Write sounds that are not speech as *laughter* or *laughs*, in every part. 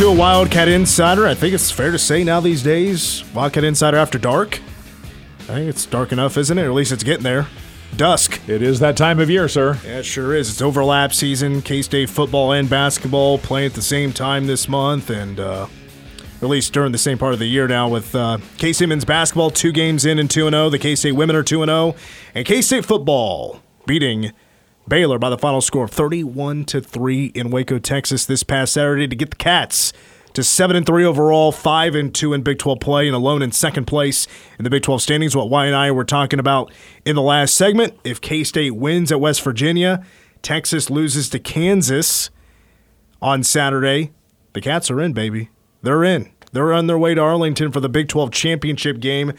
Hour a Wildcat Insider. I think it's fair to say now these days, Wildcat Insider after dark. I think it's dark enough, isn't it? Or at least it's getting there. Dusk. It is that time of year, sir. Yeah, it sure is. It's overlap season. K State football and basketball playing at the same time this month, and uh, at least during the same part of the year now with uh, K State men's basketball two games in and 2 0. The K State women are 2 0. And K State football beating Baylor by the final score of 31 to 3 in Waco, Texas this past Saturday to get the Cats to 7 and 3 overall, 5 and 2 in Big 12 play and alone in second place in the Big 12 standings what Y and I were talking about in the last segment. If K-State wins at West Virginia, Texas loses to Kansas on Saturday, the Cats are in, baby. They're in. They're on their way to Arlington for the Big 12 championship game.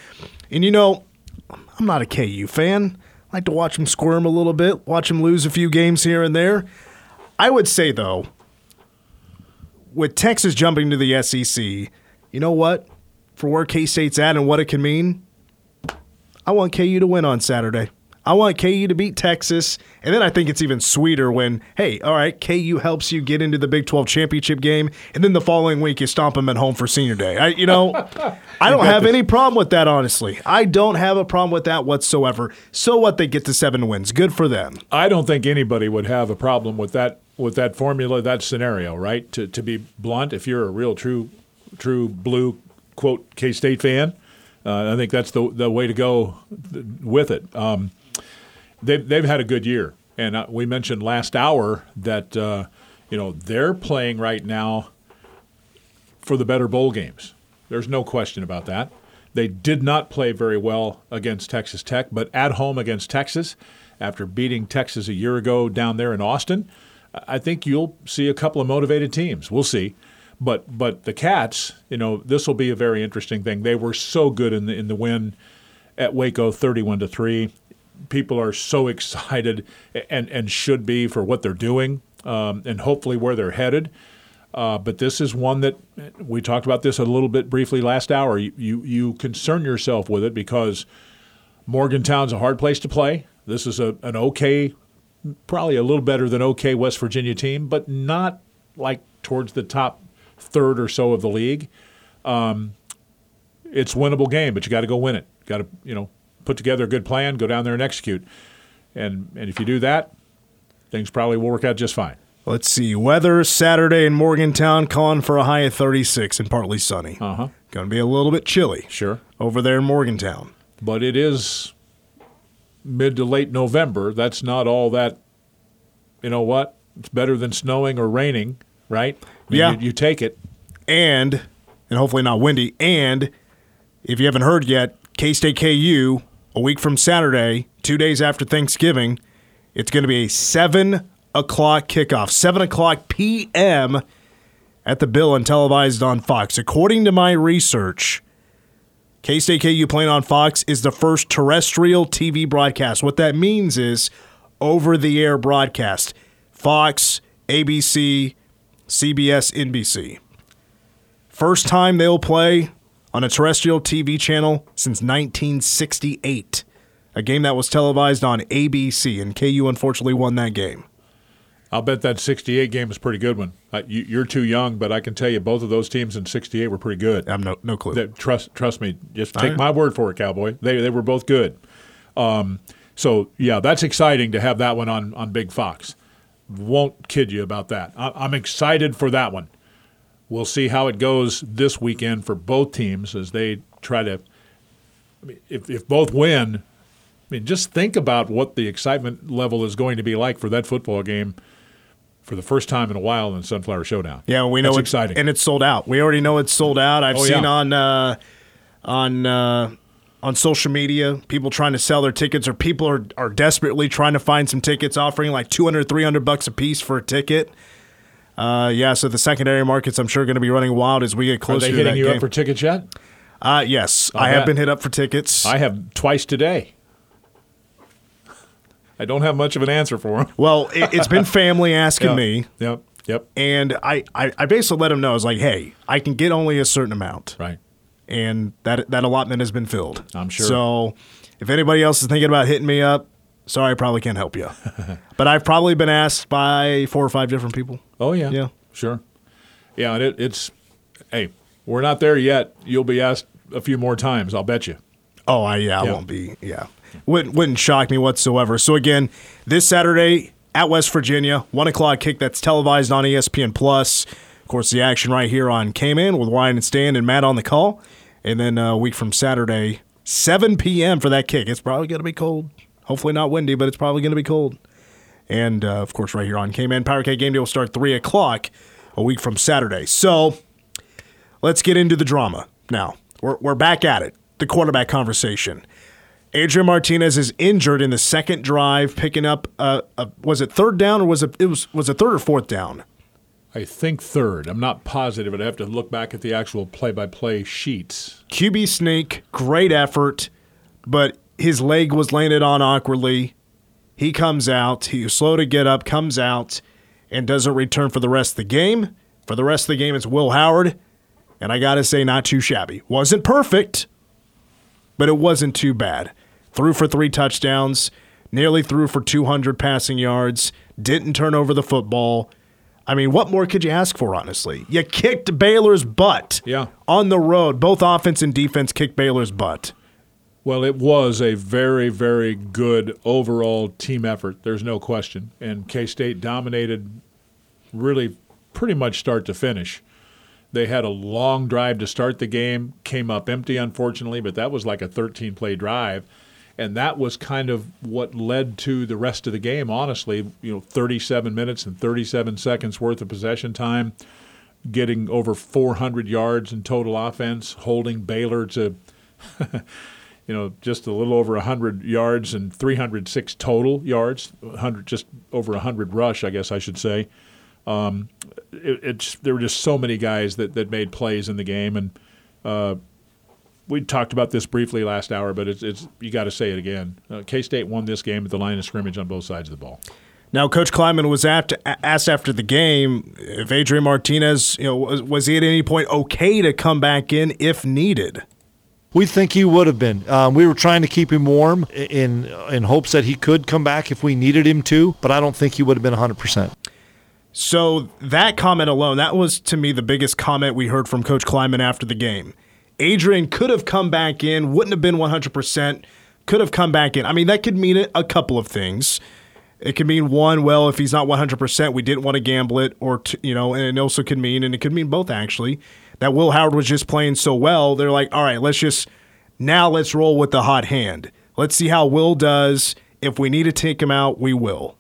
And you know, I'm not a KU fan. Like to watch them squirm a little bit, watch them lose a few games here and there. I would say, though, with Texas jumping to the SEC, you know what? For where K State's at and what it can mean, I want KU to win on Saturday. I want KU to beat Texas. And then I think it's even sweeter when, hey, all right, KU helps you get into the Big 12 championship game. And then the following week, you stomp them at home for senior day. I, you know, *laughs* I don't have any problem with that, honestly. I don't have a problem with that whatsoever. So what? They get to seven wins. Good for them. I don't think anybody would have a problem with that with that formula, that scenario, right? To to be blunt, if you're a real true true blue quote K State fan, uh, I think that's the the way to go with it. Um, they've they've had a good year, and uh, we mentioned last hour that uh, you know they're playing right now for the better bowl games. There's no question about that. They did not play very well against Texas Tech, but at home against Texas, after beating Texas a year ago down there in Austin, I think you'll see a couple of motivated teams. We'll see. But but the Cats, you know, this will be a very interesting thing. They were so good in the in the win at Waco, thirty-one to three. People are so excited and and should be for what they're doing um, and hopefully where they're headed. Uh, but this is one that we talked about this a little bit briefly last hour. You, you, you concern yourself with it because Morgantown's a hard place to play. This is a, an okay, probably a little better than okay West Virginia team, but not like towards the top third or so of the league. Um, it's winnable game, but you got to go win it. Got to you know put together a good plan, go down there and execute, and and if you do that, things probably will work out just fine. Let's see. Weather Saturday in Morgantown calling for a high of 36 and partly sunny. Uh huh. Going to be a little bit chilly Sure. over there in Morgantown. But it is mid to late November. That's not all that. You know what? It's better than snowing or raining, right? Mean, Yeah. You, you take it. And, and hopefully not windy. And if you haven't heard yet, K State KU, a week from Saturday, two days after Thanksgiving, it's going to be a 7 o'clock kickoff, 7 o'clock p.m. at the Bill and televised on Fox. According to my research, K State KU playing on Fox is the first terrestrial TV broadcast. What that means is over the air broadcast. Fox, ABC, CBS, NBC. First time they'll play on a terrestrial TV channel since 1968. A game that was televised on ABC, and KU unfortunately won that game. I'll bet that 68 game was a pretty good one. Uh, you, you're too young, but I can tell you both of those teams in 68 were pretty good. I have no, no clue. That- trust trust me. Just take right. my word for it, Cowboy. They they were both good. Um, so yeah, that's exciting to have that one on on Big Fox. Won't kid you about that. I, I'm excited for that one. We'll see how it goes this weekend for both teams as they try to. I mean, if if both win, I mean, just think about what the excitement level is going to be like for that football game for the first time in a while in Sunflower Showdown. Yeah, we know That's it's exciting. and it's sold out. We already know it's sold out. I've Oh, seen yeah. on uh, on uh, on social media people trying to sell their tickets, or people are, are desperately trying to find some tickets, offering like 200, 300 bucks a piece for a ticket. Uh, yeah, so the secondary markets, I'm sure, going to be running wild as we get closer. To the other. Are they hitting you game. up for tickets yet? uh, yes, I'll I have bet. been hit up for tickets. I have twice today. *laughs* I don't have much of an answer for them. well, it, it's been family asking *laughs* me, Yep. Yep. and I, I, I basically let them know I was like, hey, I can get only a certain amount. Right. and that that allotment has been filled. I'm sure. So, if anybody else is thinking about hitting me up, sorry, I probably can't help you. *laughs* but I've probably been asked by four or five different people. Oh yeah. Yeah. Sure. Yeah, and it, it's hey, we're not there yet. You'll be asked a few more times, I'll bet you. Oh, I, yeah, I won't be. Yeah, wouldn't wouldn't shock me whatsoever. So again, this Saturday at West Virginia, one o'clock kick that's televised on ESPN Plus. Of course, the action right here on KMAN with Ryan and Stan and Matt on the call, and then uh, a week from Saturday, 7 p.m. for that kick. It's probably going to be cold. Hopefully not windy, but it's probably going to be cold. And uh, of course, right here on KMAN Power K Game Day will start three o'clock a week from Saturday. So let's get into the drama now. We're, we're back at it. The quarterback conversation. Adrian Martinez is injured in the second drive, picking up a, a was it third down or was it it was was it third or fourth down? I think third. I'm not positive. but I'd have to look back at the actual play-by-play sheets. QB sneak, great effort, but his leg was landed on awkwardly. He comes out. He was slow to get up, comes out, and doesn't return for the rest of the game. For the rest of the game, it's Will Howard, and I got to say, not too shabby. Wasn't perfect, but it wasn't too bad. Threw for three touchdowns, nearly threw for 200 passing yards, didn't turn over the football. I mean, what more could you ask for, honestly? You kicked Baylor's butt. Yeah. On the road. Both offense and defense kicked Baylor's butt. Well, it was a very, very good overall team effort. There's no question. And K State dominated really pretty much start to finish. They had a long drive to start the game, came up empty, unfortunately, but that was like a 13 play drive. And that was kind of what led to the rest of the game, honestly. You know, 37 minutes and 37 seconds worth of possession time, getting over 400 yards in total offense, holding Baylor to. *laughs* you know, just a little over 100 yards and 306 total yards, 100 just over 100 rush, I guess I should say. Um, it, it's there were just so many guys that, that made plays in the game, and uh, we talked about this briefly last hour, but it's, it's you got to say it again. Uh, K State won this game at the line of scrimmage on both sides of the ball. Now, Coach Klieman was asked, asked after the game if Adrian Martinez, you know, was, was he at any point okay to come back in if needed? We think he would have been. Um, we were trying to keep him warm in in hopes that he could come back if we needed him to, but I don't think he would have been 100%. So that comment alone, that was to me the biggest comment we heard from Coach Klieman after the game. Adrian could have come back in, wouldn't have been 100%, could have come back in. I mean, that could mean a couple of things. It could mean one, well, if he's not 100%, we didn't want to gamble it, or, t- you know, and it also could mean, and it could mean both actually, that Will Howard was just playing so well. They're like, all right, let's just, now let's roll with the hot hand. Let's see how Will does. If we need to take him out, we will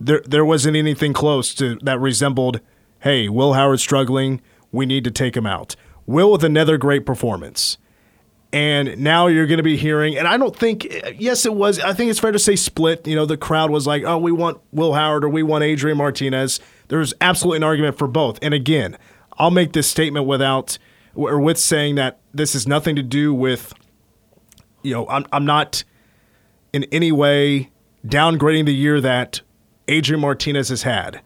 there there wasn't anything close to that resembled, hey, Will Howard struggling, we need to take him out. Will with another great performance. And now you're going to be hearing, and I don't think, yes, it was, I think it's fair to say split. You know, the crowd was like, oh, we want Will Howard or we want Adrian Martinez. There's absolutely an argument for both. And again, I'll make this statement without, or with saying that this has nothing to do with, you know, I'm, I'm not in any way downgrading the year that Adrian Martinez has had.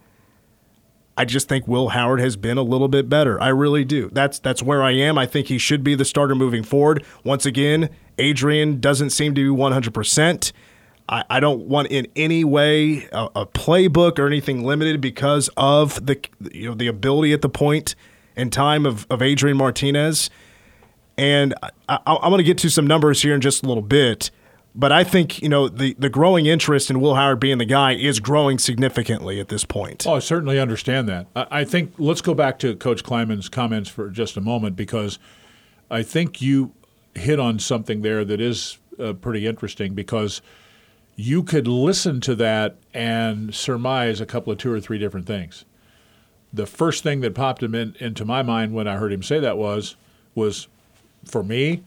I just think Will Howard has been a little bit better. I really do. That's that's where I am. I think he should be the starter moving forward. Once again, Adrian doesn't seem to be 100%. I, I don't want in any way a, a, playbook or anything limited because of the you know the ability at the point and time of, of Adrian Martinez. And I, I'm going to get to some numbers here in just a little bit. But I think you know the the growing interest in Will Howard being the guy is growing significantly at this point. Oh, I certainly understand that. I, think let's go back to Coach Klieman's comments for just a moment because I think you hit on something there that is uh, pretty interesting because you could listen to that and surmise a couple of two or three different things. The first thing that popped him in, into my mind when I heard him say that was was for me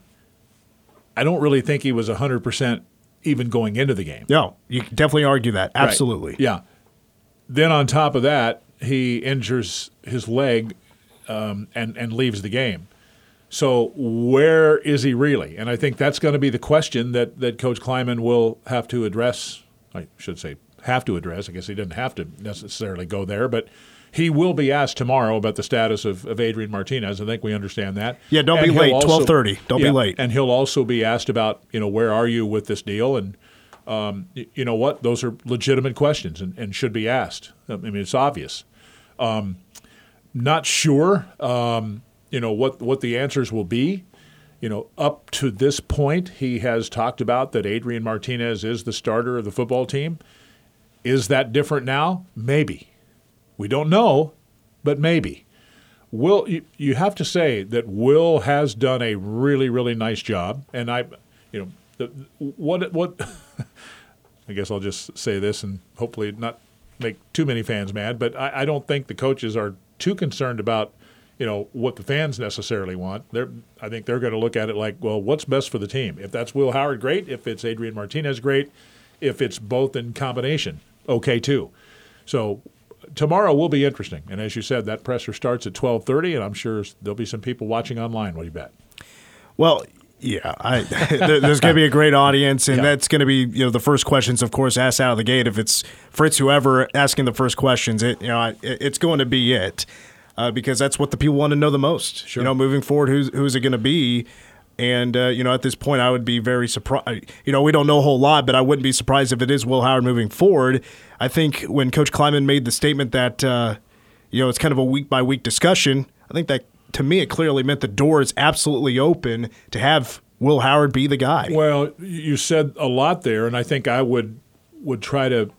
I don't really think he was 100% even going into the game. No, you can definitely argue that. Absolutely. Right. Yeah. Then on top of that, he injures his leg um, and, and leaves the game. So where is he really? And I think that's going to be the question that, that Coach Klieman will have to address. I should say have to address. I guess he didn't have to necessarily go there, but – he will be asked tomorrow about the status of, of Adrian Martinez. I think we understand that. Yeah, don't and be late. Twelve thirty. Don't yeah, be late. And he'll also be asked about you know where are you with this deal and. Um, you know what? Those are legitimate questions and, and should be asked. I mean, it's obvious. Um, not sure, um, you know, what what the answers will be. You know, up to this point, he has talked about that Adrian Martinez is the starter of the football team. Is that different now? Maybe. We don't know, but maybe. Will you, you have to say that Will has done a really really nice job, and I, you know, the, what what. *laughs* I guess I'll just say this and hopefully not make too many fans mad, but I, I don't think the coaches are too concerned about you know what the fans necessarily want. They're, I think they're going to look at it like, well, what's best for the team? If that's Will Howard, great. If it's Adrian Martinez, great. If it's both in combination, okay too. So tomorrow will be interesting. And as you said, that presser starts at twelve thirty, and I'm sure there'll be some people watching online. What do you bet? Well, yeah, I, *laughs* there's going to be a great audience, and yeah. that's going to be you know the first questions, of course, asked out of the gate. If it's Fritz, whoever asking the first questions, it you know it, it's going to be it uh, because that's what the people want to know the most. Sure. You know, moving forward, who's who's it going to be? And uh, you know, at this point, I would be very surprised. You know, we don't know a whole lot, but I wouldn't be surprised if it is Will Howard moving forward. I think when Coach Klieman made the statement that uh, you know it's kind of a week by week discussion, I think that to me it clearly meant the door is absolutely open to have Will Howard be the guy. Well, you said a lot there, and I think I would would try to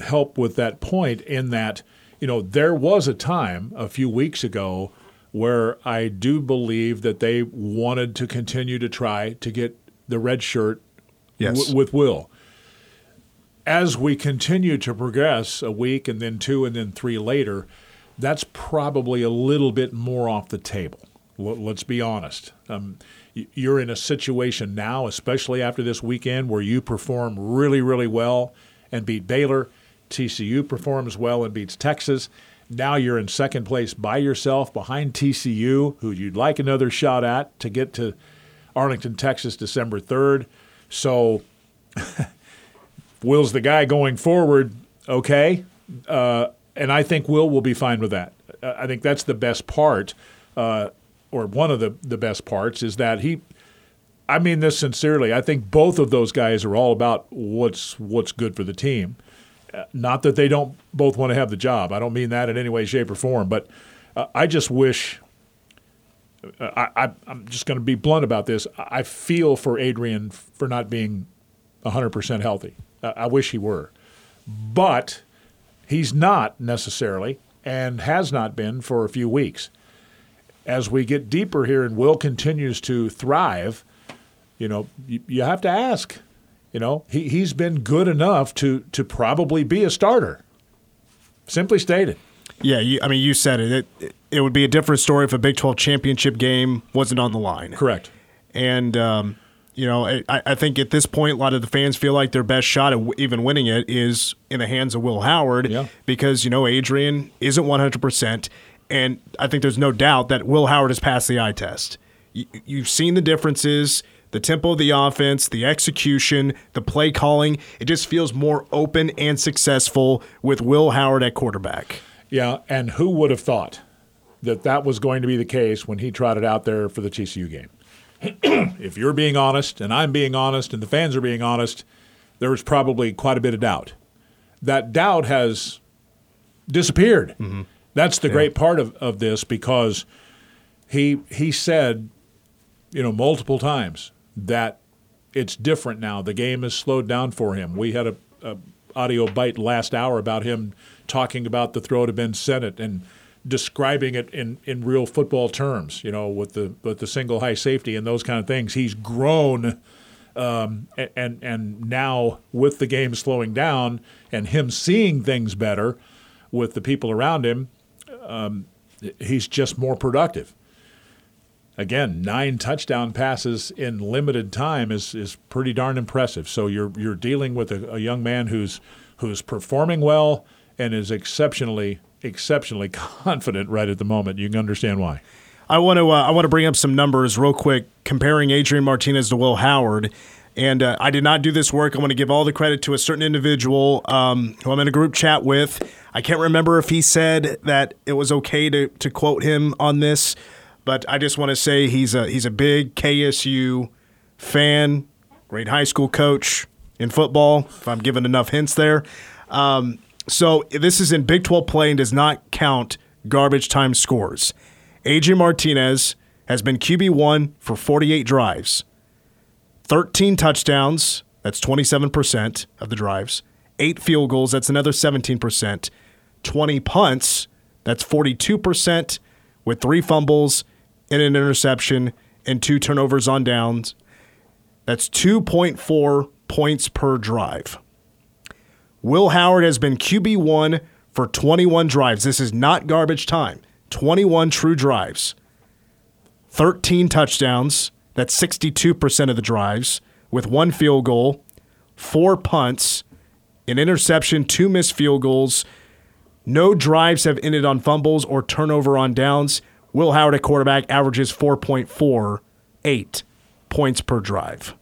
help with that point in that you know, there was a time a few weeks ago where I do believe that they wanted to continue to try to get the red shirt yes. w- with Will. As we continue to progress a week and then two and then three later, that's probably a little bit more off the table. Let's be honest. Um, you're in a situation now, especially after this weekend, where you perform really, really well and beat Baylor TCU performs well and beats Texas. Now you're in second place by yourself behind TCU, who you'd like another shot at to get to Arlington, Texas, December 3rd. So, *laughs* Will's the guy going forward, okay? Uh, and I think Will will be fine with that. I think that's the best part, uh, or one of the, the best parts, is that he. I mean this sincerely. I think both of those guys are all about what's what's good for the team. Not that they don't both want to have the job. I don't mean that in any way, shape, or form. But uh, I just wish. Uh, I, am just going to be blunt about this. I feel for Adrian for not being 100% healthy. I wish he were. But he's not necessarily and has not been for a few weeks. As we get deeper here and Will continues to thrive, you know, you, you have to ask you know, he, he's been good enough to to probably be a starter. Simply stated. Yeah, you, I mean, you said it. it. It would be a different story if a Big 12 championship game wasn't on the line. Correct. And, um, you know, I, I, think at this point, a lot of the fans feel like their best shot at even winning it is in the hands of Will Howard yeah. because, you know, Adrian isn't 100%. And I think there's no doubt that Will Howard has passed the eye test. You, you've seen the differences the tempo of the offense, the execution, the play calling. It just feels more open and successful with Will Howard at quarterback. Yeah, and who would have thought that that was going to be the case when he trotted out there for the TCU game? *clears throat* if you're being honest, and I'm being honest, and the fans are being honest, there was probably quite a bit of doubt. That doubt has disappeared. Mm-hmm. That's the yeah. great part of, of this because he he said, you know, multiple times that it's different now. The game has slowed down for him. We had a, a audio bite last hour about him talking about the throw to Ben Sinnott and describing it in, in real football terms, you know, with the with the single high safety and those kind of things. He's grown, um, and and now with the game slowing down and him seeing things better with the people around him, um, he's just more productive again, nine touchdown passes in limited time is is pretty darn impressive. So you're you're dealing with a, a young man who's who's performing well and is exceptionally exceptionally *laughs* confident right at the moment. You can understand why. I want to uh, I want to bring up some numbers real quick comparing Adrian Martinez to Will Howard. And uh, I did not do this work. I want to give all the credit to a certain individual um, who I'm in a group chat with. I can't remember if he said that it was okay to, to quote him on this, but I just want to say he's a he's a big KSU fan, great high school coach in football. If I'm giving enough hints there, um, so this is in Big 12 play and does not count garbage time scores. Adrian Martinez has been QB1 for 48 drives, 13 touchdowns, that's 27% of the drives, 8 field goals, that's another 17%, 20 punts, that's 42%, with 3 fumbles and an interception and 2 turnovers on downs. That's 2.4 points per drive. Will Howard has been QB1 for 21 drives. This is not garbage time. 21 true drives. 13 touchdowns. That's 62% of the drives, with one field goal, four punts, an interception, two missed field goals. No drives have ended on fumbles or turnover on downs. Will Howard at quarterback averages 4.48 points per drive.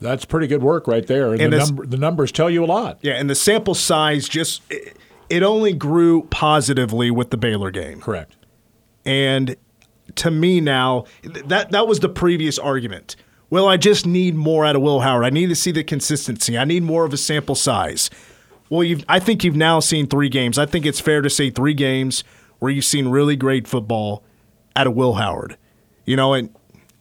That's pretty good work right there. And, And the, this- number, the numbers tell you a lot. Yeah, and the sample size just it, it only grew positively with the Baylor game. Correct. And to me now, that that was the previous argument. Well, I just need more out of Will Howard. I need to see the consistency. I need more of a sample size. Well, you've, I think you've now seen three games. I think it's fair to say three games where you've seen really great football out of Will Howard. You know, and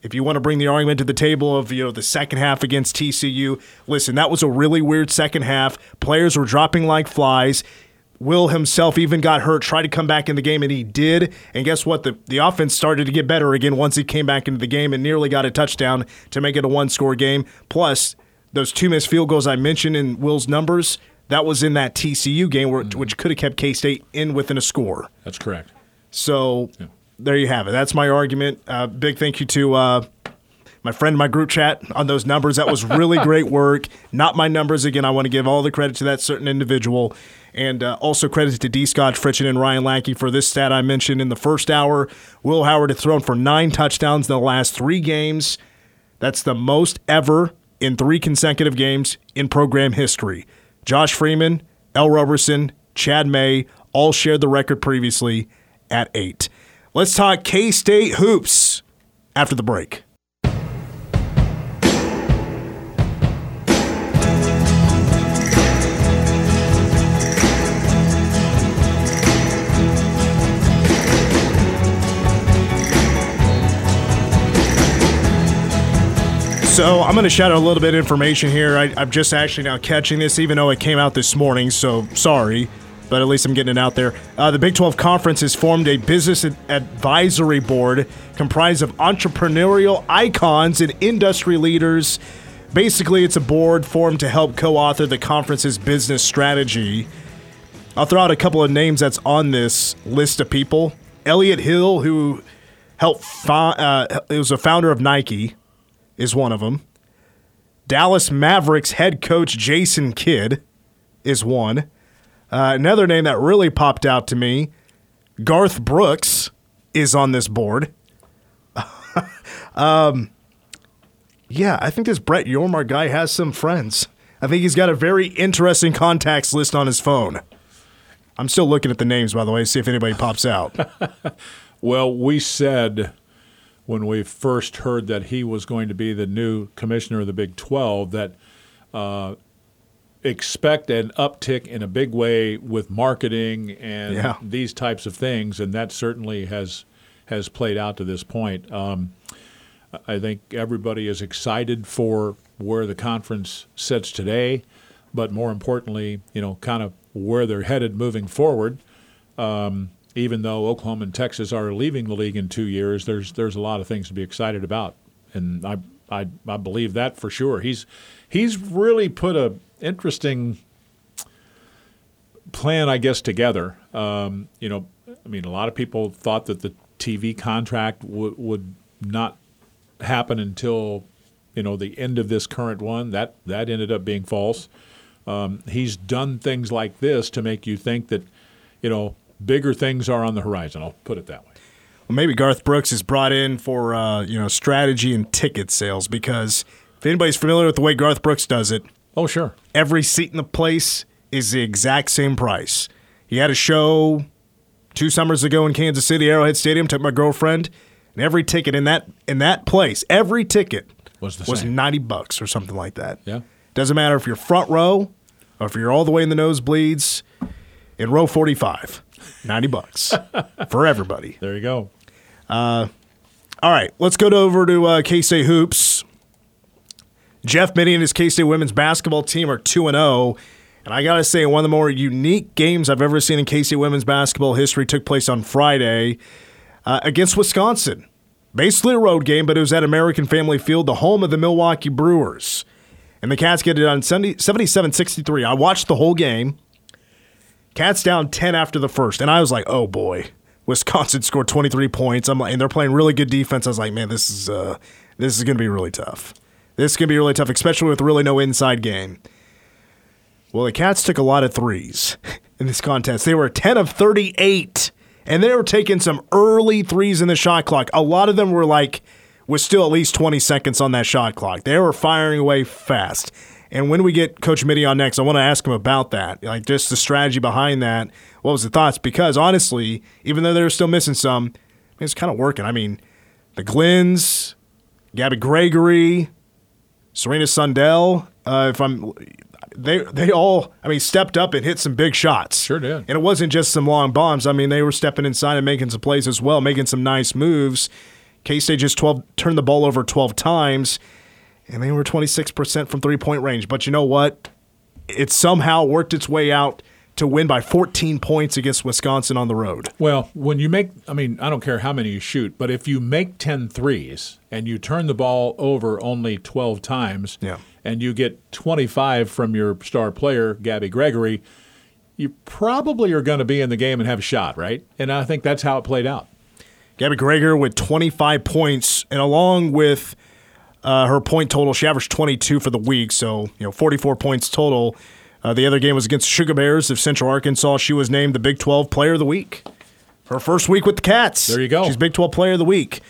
if you want to bring the argument to the table of you know the second half against TCU, listen, that was a really weird second half. Players were dropping like flies. Will himself even got hurt, tried to come back in the game, and he did. And guess what? The, the offense started to get better again once he came back into the game and nearly got a touchdown to make it a one score game. Plus, those two missed field goals I mentioned in Will's numbers, that was in that TCU game, where, which could have kept K State in within a score. That's correct. So there you have it. That's my argument. Uh, big thank you to uh, my friend, in my group chat on those numbers. That was really *laughs* great work. Not my numbers again. I want to give all the credit to that certain individual. And uh, also credit to D. Scott Fritchen and Ryan Lackey for this stat I mentioned in the first hour. Will Howard had thrown for nine touchdowns in the last three games. That's the most ever in three consecutive games in program history. Josh Freeman, Ell Roberson, Chad May all shared the record previously at eight. Let's talk K State hoops after the break. So I'm going to shout out a little bit of information here. I, I'm just actually now catching this, even though it came out this morning. So sorry, but at least I'm getting it out there. Uh, the Big 12 Conference has formed a business advisory board comprised of entrepreneurial icons and industry leaders. Basically, it's a board formed to help co-author the conference's business strategy. I'll throw out a couple of names that's on this list of people. Elliott Hill, who helped, fo- uh, it was a founder of Nike is one of them. Dallas Mavericks head coach Jason Kidd is one. Uh, another name that really popped out to me, Garth Brooks, is on this board. *laughs* um, yeah, I think this Brett Yormark guy has some friends. I think he's got a very interesting contacts list on his phone. I'm still looking at the names, by the way, to see if anybody pops out. *laughs* Well, we said when we first heard that he was going to be the new commissioner of the Big 12 that uh, expect an uptick in a big way with marketing and Yeah. these types of things, and that certainly has has played out to this point. Um, I think everybody is excited for where the conference sits today, but more importantly, you know, kind of where they're headed moving forward. Um, even though Oklahoma and Texas are leaving the league in two years, there's there's a lot of things to be excited about, and I I, I believe that for sure. He's he's really put a interesting plan, I guess, together. Um, you know, I mean, a lot of people thought that the TV contract would would not happen until you know the end of this current one. That that ended up being false. Um, he's done things like this to make you think that you know bigger things are on the horizon. I'll put it that way. Well, maybe Garth Brooks is brought in for uh, you know strategy and ticket sales because if anybody's familiar with the way Garth Brooks does it, Oh, sure. every seat in the place is the exact same price. He had a show two summers ago in Kansas City, Arrowhead Stadium. Took my girlfriend, and every ticket in that in that place, every ticket Was the was same. ninety bucks or something like that. Yeah. Doesn't matter if you're front row or if you're all the way in the nosebleeds in row forty five. 90 bucks for everybody. *laughs* There you go. All right, let's go to, over to uh, K State Hoops. Jeff Mittie and his K State women's basketball team are 2 and 0. And I got to say, one of the more unique games I've ever seen in K State women's basketball history took place on Friday uh, against Wisconsin. Basically a road game, but it was at American Family Field, the home of the Milwaukee Brewers. And the Cats get it on 77 63. I watched the whole game. Cats down 10 after the first. And I was like, oh boy. Wisconsin *laughs* scored 23 points. I'm like, and they're playing really good defense. I was like, man, this is uh, this is going to be really tough. This is going to be really tough, especially with really no inside game. Well, the Cats took a lot of threes *laughs* in this contest. They were 10 of 38, and they were taking some early threes in the shot clock. A lot of them were like, was still at least 20 seconds on that shot clock. They were firing away fast. And when we get Coach Mittie on next, I want to ask him about that, like just the strategy behind that. What was the thoughts? Because honestly, even though they were still missing some, it's kind of working. I mean, the Glyns, Gabby Gregory, Serena Sundell. Uh, if I'm, they they all, I mean, stepped up and hit some big shots. Sure did. And it wasn't just some long bombs. I mean, they were stepping inside and making some plays as well, making some nice moves. K State just 12 turned the ball over 12 times, and they were 26% from three point range. But you know what? It somehow worked its way out to win by 14 points against Wisconsin on the road. Well, when you make, I mean, I don't care how many you shoot, but if you make 10 threes and you turn the ball over only 12 times Yeah. and you get 25 from your star player, Gabby Gregory, you probably are going to be in the game and have a shot, right? And I think that's how it played out. Gabby Gregory with 25 points, and along with uh, her point total, she averaged 22 for the week, so you know 44 points total. Uh, the other game was against the Sugar Bears of Central Arkansas. She was named the Big 12 Player of the Week. Her first week with the Cats. There you go. She's Big 12 Player of the Week,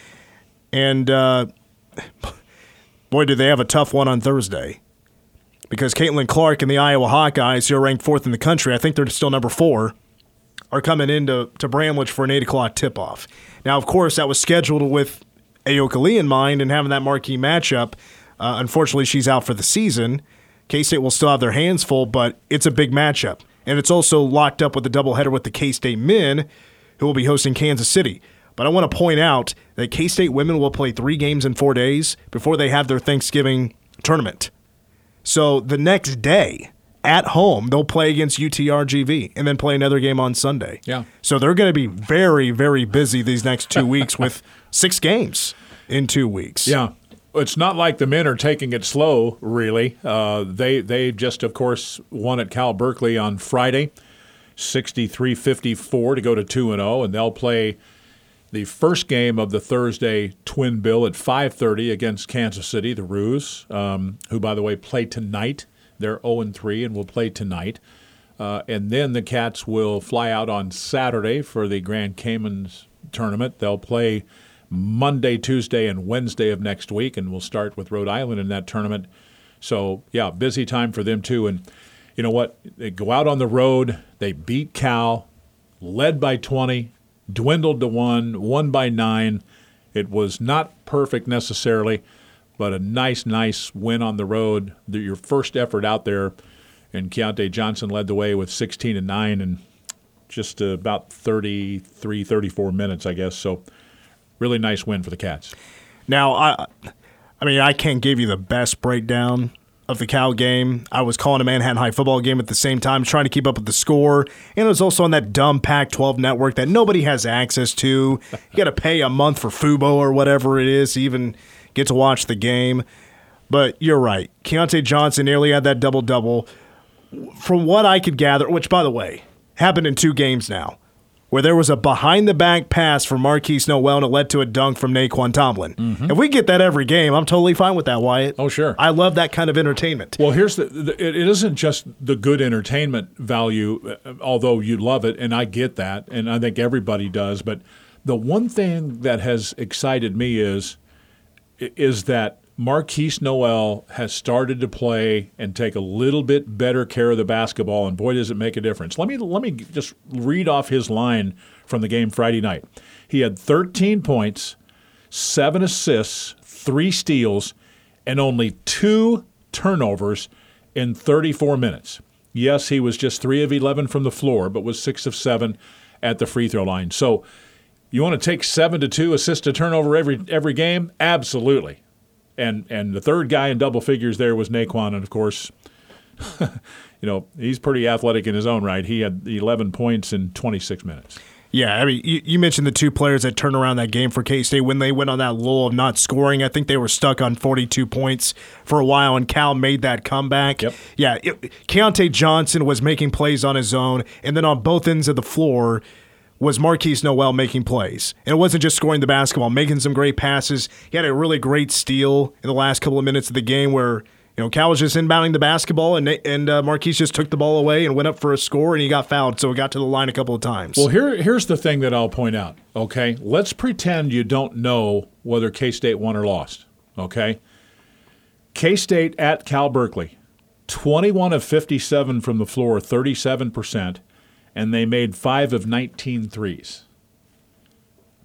and uh, *laughs* boy, do they have a tough one on Thursday. Because Caitlin Clark and the Iowa Hawkeyes, who are ranked fourth in the country, I think they're still number four are coming into to Bramlage for an 8 o'clock tip off. Now, of course, that was scheduled with Ayoka Lee in mind and having that marquee matchup. Uh, unfortunately, she's out for the season. K State will still have their hands full, but it's a big matchup. And it's also locked up with the doubleheader with the K State men, who will be hosting Kansas City. But I want to point out that K State women will play three games in four days before they have their Thanksgiving tournament. So the next day, at home, they'll play against UTRGV and then play another game on Sunday. Yeah. So they're going to be very, very busy these next two weeks with *laughs* six games in two weeks. Yeah. It's not like the men are taking it slow, really. Uh, they they just, of course, won at Cal Berkeley on Friday, 63-54 to go to 2 and 0 and they'll play the first game of the Thursday twin bill at 5:30 against Kansas City, the Roos, um, who by the way play tonight. They're 0 and 3 and will play tonight. Uh, and then the Cats will fly out on Saturday for the Grand Caymans tournament. They'll play Monday, Tuesday, and Wednesday of next week, and we'll start with Rhode Island in that tournament. So, yeah, busy time for them too. And you know what? They go out on the road, they beat Cal, led by 20, dwindled to one, won by nine. It was not perfect necessarily, but a nice, nice win on the road. Your first effort out there, and Keyontae Johnson led the way with 16 and 9 and just about 33, 34 minutes, I guess. So, really nice win for the Cats. Now, I, I mean, I can't give you the best breakdown of the Cal game. I was calling a Manhattan High football game at the same time, trying to keep up with the score, and it was also on that dumb Pac-12 network that nobody has access to. You got to pay a month for Fubo or whatever it is to even get to watch the game. But you're right. Keyontae Johnson nearly had that double double. From what I could gather, which by the way happened in two games now, where there was a behind the back pass from Markquis Nowell and it led to a dunk from Nae'Qwan Tomlin. If we get that every game, I'm totally fine with that, Wyatt. Oh, sure. I love that kind of entertainment. Well, here's the, the it it isn't just the good entertainment value, uh, although you love it, and I get that, and I think everybody does. But the one thing that has excited me is is that Markquis Nowell has started to play and take a little bit better care of the basketball, and boy, does it make a difference. Let me let me just read off his line from the game Friday night. He had 13 points, seven assists, three steals, and only two turnovers in 34 minutes. Yes, he was just three of 11 from the floor, but was six of seven at the free throw line. So you want to take seven to two assist to turnover every every game? Absolutely. And and the third guy in double figures there was Nae'Qwan, and of course, *laughs* you know he's pretty athletic in his own right. He had 11 points in 26 minutes. Yeah, I mean, you, you, mentioned the two players that turned around that game for K State when they went on that lull of not scoring. I think they were stuck on 42 points for a while, and Cal made that comeback. Yep. Yeah, it, Keyontae Johnson was making plays on his own, and then on both ends of the floor was Markquis Nowell making plays. And it wasn't just scoring the basketball, making some great passes. He had a really great steal in the last couple of minutes of the game where – you know, Cal was just inbounding the basketball, and and uh, Markquis just took the ball away and went up for a score, and he got fouled, so he got to the line a couple of times. Well, here here's the thing that I'll point out. Okay, let's pretend you don't know whether K State won or lost. Okay, K State at Cal Berkeley, 21 of 57 from the floor, 37 percent, and they made five of 19 threes,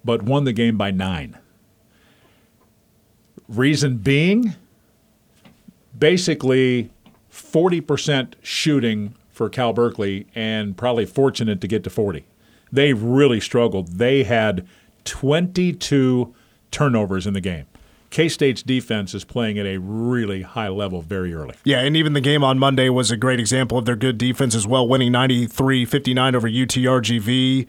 but won the game by nine. Reason being basically 40% shooting for Cal Berkeley and probably fortunate to get to 40. They really struggled. They had 22 turnovers in the game. K State's defense is playing at a really high level very early. Yeah, and even the game on Monday was a great example of their good defense as well, winning 93 59 over UTRGV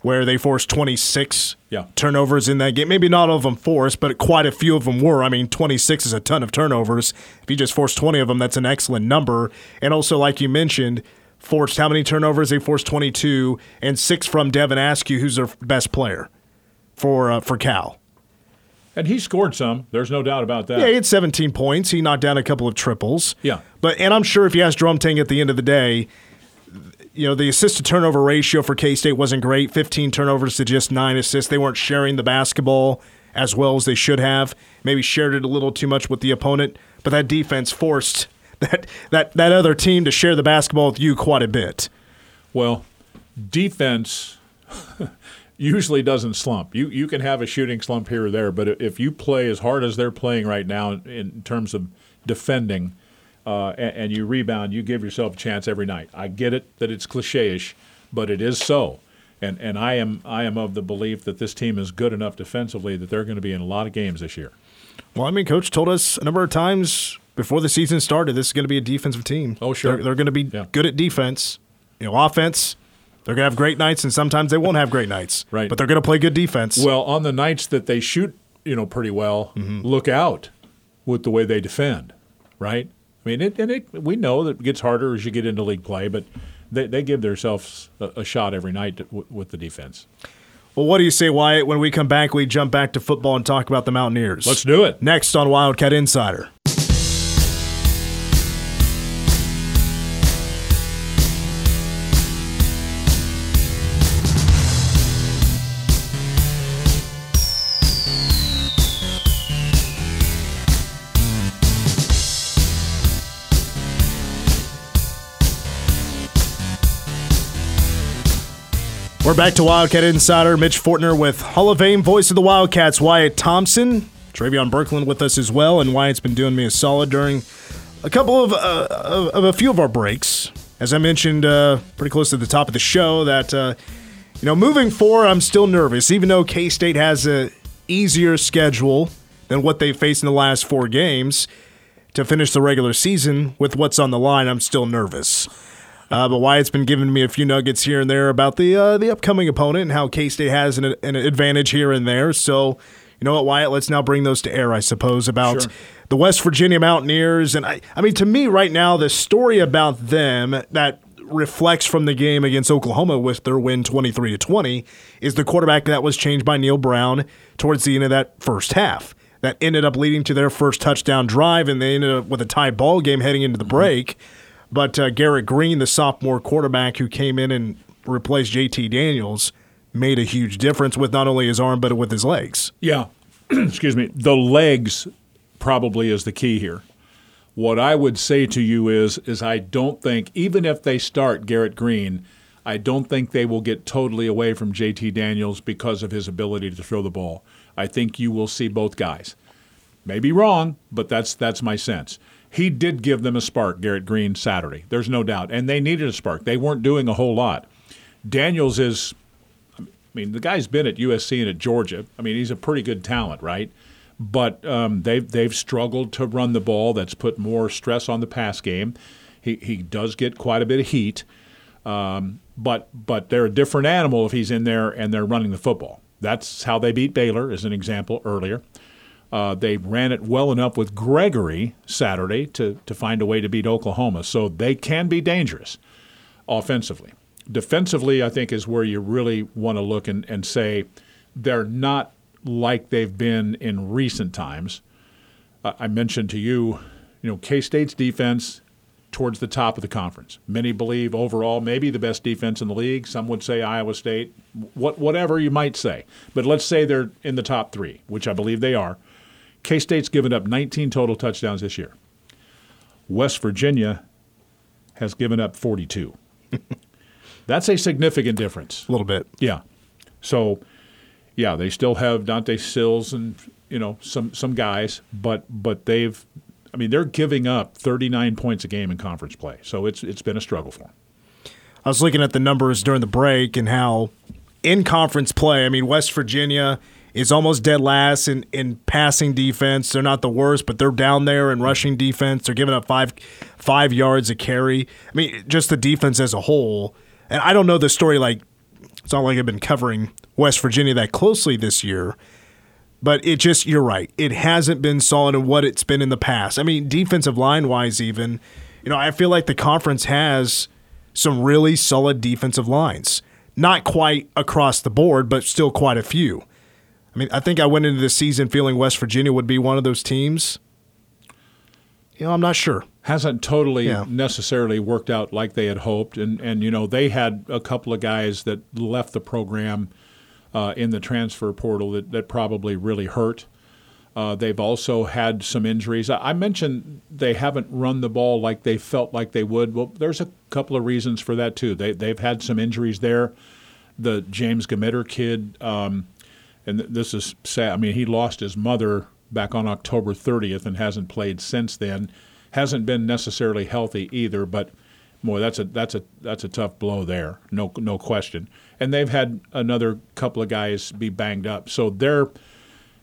where they forced 26 yeah. turnovers in that game. Maybe not all of them forced, but quite a few of them were. I mean, 26 is a ton of turnovers. If you just force 20 of them, that's an excellent number. And also, like you mentioned, forced how many turnovers? They forced 22, and six from Devin Askew, who's their best player for uh, for Cal. And he scored some. There's no doubt about that. Yeah, he had 17 points. He knocked down a couple of triples. Yeah. But and I'm sure if you ask Jerome Tang at the end of the day, you know, the assist to turnover ratio for K State wasn't great 15 turnovers to just nine assists. They weren't sharing the basketball as well as they should have. Maybe shared it a little too much with the opponent, but that defense forced *laughs* that, that, that other team to share the basketball with you quite a bit. Well, defense *laughs* usually doesn't slump. You, you can have a shooting slump here or there, but if you play as hard as they're playing right now in terms of defending – uh, and, and, you rebound, you give yourself a chance every night. I get it that it's cliche-ish, but it is so. And and I am I am of the belief that this team is good enough defensively that they're going to be in a lot of games this year. Well, I mean, coach told us a number of times before the season started this is going to be a defensive team. Oh, sure. They're, they're going to be yeah. good at defense. You know, offense. They're going to have great nights, and sometimes they won't have great nights. *laughs* Right. But they're going to play good defense. Well, on the nights that they shoot, you know, pretty well, mm-hmm. look out with the way they defend. Right. I mean, it, and it, we know that it gets harder as you get into league play, but they, they give themselves a, a shot every night to, w- with the defense. Well, what do you say, Wyatt? When we come back, we jump back to football and talk about the Mountaineers. Let's do it. Next on Wildcat Insider. We're back to Wildcat Insider. Mitch Fortner with Hall of Fame voice of the Wildcats, Wyatt Thompson. Travion Berkland with us as well, and Wyatt's been doing me a solid during a couple of, uh, of, of a few of our breaks. As I mentioned uh, pretty close to the top of the show, that uh, you know, moving forward, I'm still nervous, even though K State has a easier schedule than what they faced in the last four games to finish the regular season. With what's on the line, I'm still nervous. Uh, but Wyatt's been giving me a few nuggets here and there about the uh, the upcoming opponent and how K State has an, an, advantage here and there. So, you know what, Wyatt? Let's now bring those to air. I suppose about sure. the West Virginia Mountaineers, and I, I mean, to me, right now, the story about them that reflects from the game against Oklahoma with their win 23 to 20 is the quarterback that was changed by Neal Brown towards the end of that first half. That ended up leading to their first touchdown drive, and they ended up with a tie ball game heading into the break. Mm-hmm but uh, Garrett Greene, the sophomore quarterback who came in and replaced JT Daniels, made a huge difference with not only his arm but with his legs. Yeah, *clears throat* excuse me. The legs probably is the key here. What I would say to you is, is I don't think even if they start Garrett Greene, I don't think they will get totally away from JT Daniels because of his ability to throw the ball. I think you will see both guys. Maybe wrong, but that's that's my sense he did give them a spark, Garrett Greene, Saturday. There's no doubt. And they needed a spark. They weren't doing a whole lot. Daniels is I mean, the guy's been at USC and at Georgia. I mean, he's a pretty good talent, right? But um, they've they've struggled to run the ball. That's put more stress on the pass game. He he does get quite a bit of heat, um, but but they're a different animal if he's in there and they're running the football. That's how they beat Baylor, as an example earlier. Uh, they ran it well enough with Gregory Saturday to, to find a way to beat Oklahoma. So they can be dangerous offensively. Defensively, I think, is where you really want to look and, and say they're not like they've been in recent times. Uh, I mentioned to you, you know, K State's defense towards the top of the conference. Many believe overall maybe the best defense in the league. Some would say Iowa State, what, whatever you might say. But let's say they're in the top three, which I believe they are. K State's given up 19 total touchdowns this year. West Virginia has given up 42. *laughs* That's a significant difference. A little bit. Yeah. So, yeah, they still have Dante Stills and you know some some guys, but but they've, I mean, they're giving up 39 points a game in conference play. So it's it's been a struggle for them. I was looking at the numbers during the break and how in conference play, I mean, West Virginia is almost dead last in, in passing defense. They're not the worst, but they're down there in rushing defense. They're giving up five five yards a carry. I mean, just the defense as a whole. And I don't know the story like it's not like I've been covering West Virginia that closely this year. But it just you're right. It hasn't been solid in what it's been in the past. I mean, defensive line wise even, you know, I feel like the conference has some really solid defensive lines. Not quite across the board, but still quite a few. I mean, I think I went into the season feeling West Virginia would be one of those teams. You know, I'm not sure. Hasn't totally Yeah. necessarily worked out like they had hoped, and and you know they had a couple of guys that left the program uh, in the transfer portal that that probably really hurt. Uh, they've also had some injuries. I I mentioned they haven't run the ball like they felt like they would. Well, there's a couple of reasons for that too. They they've had some injuries there. The James Gamitter kid, um, and th- this is sad. I mean, he lost his mother back on October 30th and hasn't played since then. Hasn't been necessarily healthy either, but boy, that's a that's a that's a tough blow there. No no question. And they've had another couple of guys be banged up. So they're,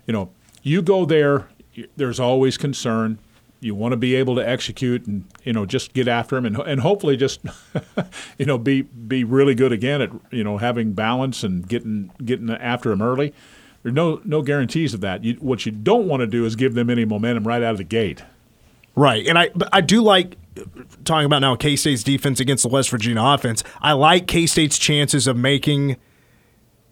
you know, you go there. There's always concern. You want to be able to execute and you know just get after them and and hopefully just *laughs* you know be be really good again at you know having balance and getting getting after them early. There's no no guarantees of that. You, what you don't want to do is give them any momentum right out of the gate. Right. And I I do like uh, talking about now K State's defense against the West Virginia offense. I like K State's chances of making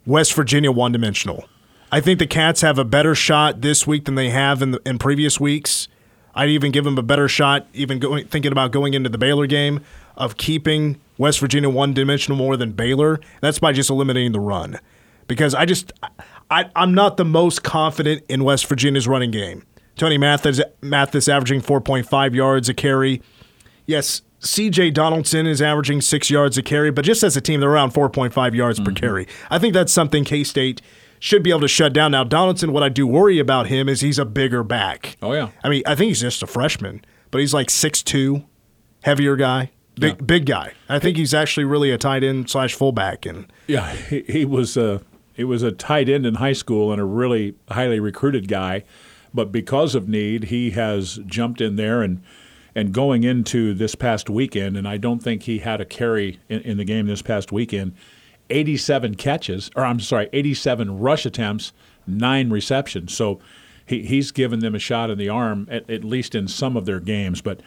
West Virginia one dimensional. I think the Cats have a better shot this week than they have in the, in previous weeks. I'd even give them a better shot, even going, thinking about going into the Baylor game, of keeping West Virginia one dimensional more than Baylor. That's by just eliminating the run, because I just I, I'm not the most confident in West Virginia's running game. Tony Mathis, Mathis averaging 4.5 yards a carry. Yes, CJ Donaldson is averaging six yards a carry, but just as a team, they're around 4.5 yards per mm-hmm. carry. I think that's something K State should be able to shut down. Now, Donaldson, what I do worry about him is he's a bigger back. Oh, yeah. I mean, I think he's just a freshman, but he's like 6'2, heavier guy, big, Yeah. big guy. I think he's actually really a tight end slash fullback. And Yeah, he, he was a he was a tight end in high school and a really highly recruited guy, but because of need, he has jumped in there and and going into this past weekend, and I don't think he had a carry in, in the game this past weekend. 87 catches, or I'm sorry, 87 rush attempts, nine receptions. So he, he's given them a shot in the arm, at, at least in some of their games. But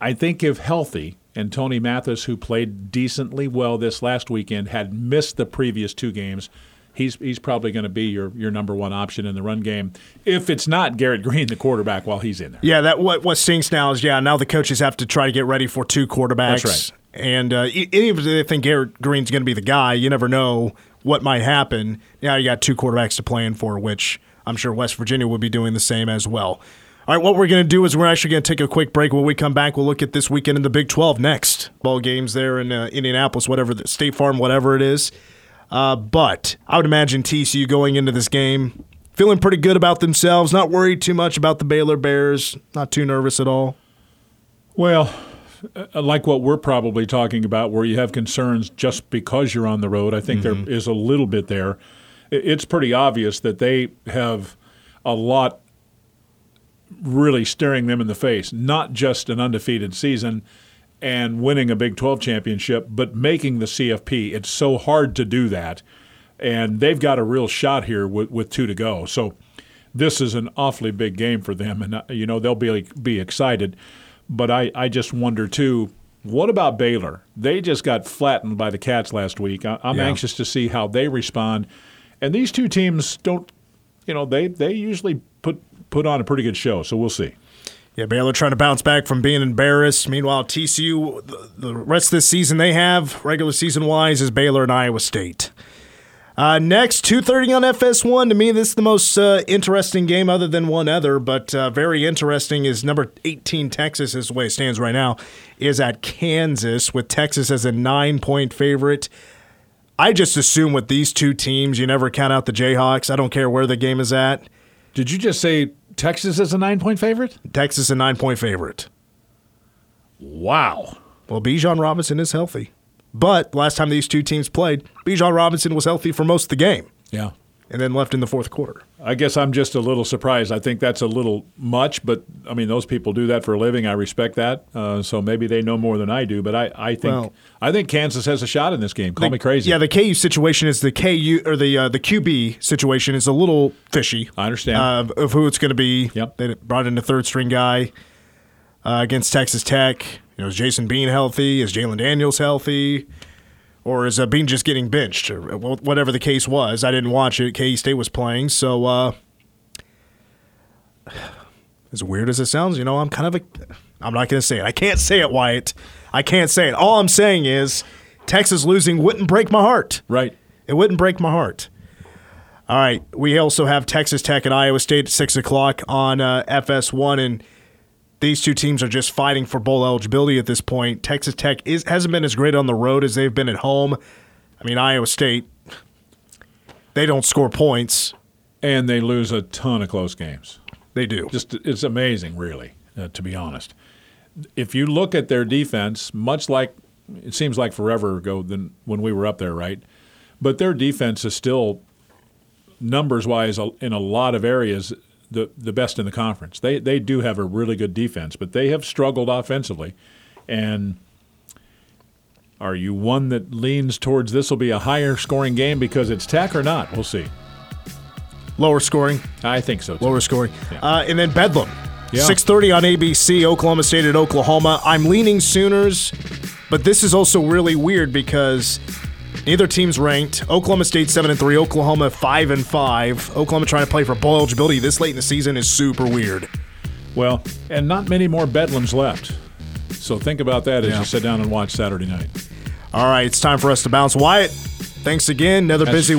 I think if healthy, and Tony Mathis, who played decently well this last weekend, had missed the previous two games, he's he's probably going to be your your number one option in the run game. If it's not Garrett Greene, the quarterback, while he's in there. yeah, that what what stinks now is yeah, now the coaches have to try to get ready for two quarterbacks. That's right. And uh, even if they think Garrett Greene's going to be the guy, you never know what might happen. Now you got two quarterbacks to plan for, which I'm sure West Virginia will be doing the same as well. All right, what we're going to do is we're actually going to take a quick break. When we come back, we'll look at this weekend in the Big 12 next. Ball games there in uh, Indianapolis, whatever, the State Farm, whatever it is. Uh, but I would imagine TCU going into this game feeling pretty good about themselves, not worried too much about the Baylor Bears, not too nervous at all. Well, uh, like what we're probably talking about, where you have concerns just because you're on the road. I think Mm-hmm. there is a little bit there. It's pretty obvious that they have a lot really staring them in the face, not just an undefeated season and winning a Big 12 championship, but making the CFP. It's so hard to do that. And they've got a real shot here with, with two to go. So this is an awfully big game for them. And, uh, you know, they'll be, be excited. But I, I just wonder, too, what about Baylor? They just got flattened by the Cats last week. I, I'm Yeah. anxious to see how they respond. And these two teams don't, you know, they, they usually put, put on a pretty good show. So we'll see. Yeah, Baylor trying to bounce back from being embarrassed. Meanwhile, TCU, the, rest of this season they have, regular season wise, is Baylor and Iowa State. Uh, next, 2.30 on FS1. To me, this is the most uh, interesting game other than one other, but uh, very interesting is number 18 Texas, is the way it stands right now, is at Kansas with Texas as a nine-point favorite. I just assume with these two teams, you never count out the Jayhawks. I don't care where the game is at. Did you just say Texas is a nine point favorite? Texas a nine-point favorite. Wow. Well, Bijan Robinson is healthy. But last time these two teams played, Bijan Robinson was healthy for most of the game Yeah. And then left in the fourth quarter. I guess I'm just a little surprised. I think that's a little much, but I mean, those people do that for a living. I respect that. Uh, so maybe they know more than I do. But I, I think Well- I think Kansas has a shot in this game. Call The- me crazy. Yeah, the KU situation is the KU or the uh, the QB situation is a little fishy. I understand. uh, of who it's going to be. Yep. They brought in a third string guy uh, against Texas Tech. You know, is Jason Bean healthy? Is Jalon Daniels healthy? Or is uh, Bean just getting benched? Or whatever the case was. I didn't watch it. KU State was playing. So, uh, *sighs* as weird as it sounds, you know, I'm kind of a. I'm not going to say it. I can't say it, Wyatt. I can't say it. All I'm saying is Texas losing wouldn't break my heart. right. It wouldn't break my heart. All right. We also have Texas Tech and Iowa State at 6 o'clock on uh, FS1. And these two teams are just fighting for bowl eligibility at this point. Texas Tech is, hasn't been as great on the road as they've been at home. I mean, Iowa State, they don't score points. And they lose a ton of close games. They do. Just it's amazing, really, uh, to be honest. If you look at their defense, much like it seems like forever ago than when we were up there, right? But their defense is still numbers wise in a lot of areas the the best in the conference. They they do have a really good defense, but they have struggled offensively. And are you one that leans towards this will be a higher scoring game because it's Tech or not? We'll see. Lower scoring. I think so. Too. Lower scoring. Uh, and then Bedlam. Yeah. 6:30 on ABC, Oklahoma State at Oklahoma. I'm leaning Sooners, but this is also really weird because neither team's ranked. Oklahoma State 7 and 3, Oklahoma 5 and 5. Oklahoma trying to play for bowl eligibility this late in the season is super weird. Well, and not many more bedlams left. So think about that as Yeah. you sit down and watch Saturday night. All right, it's time for us to bounce. Wyatt, thanks again. Another That's- busy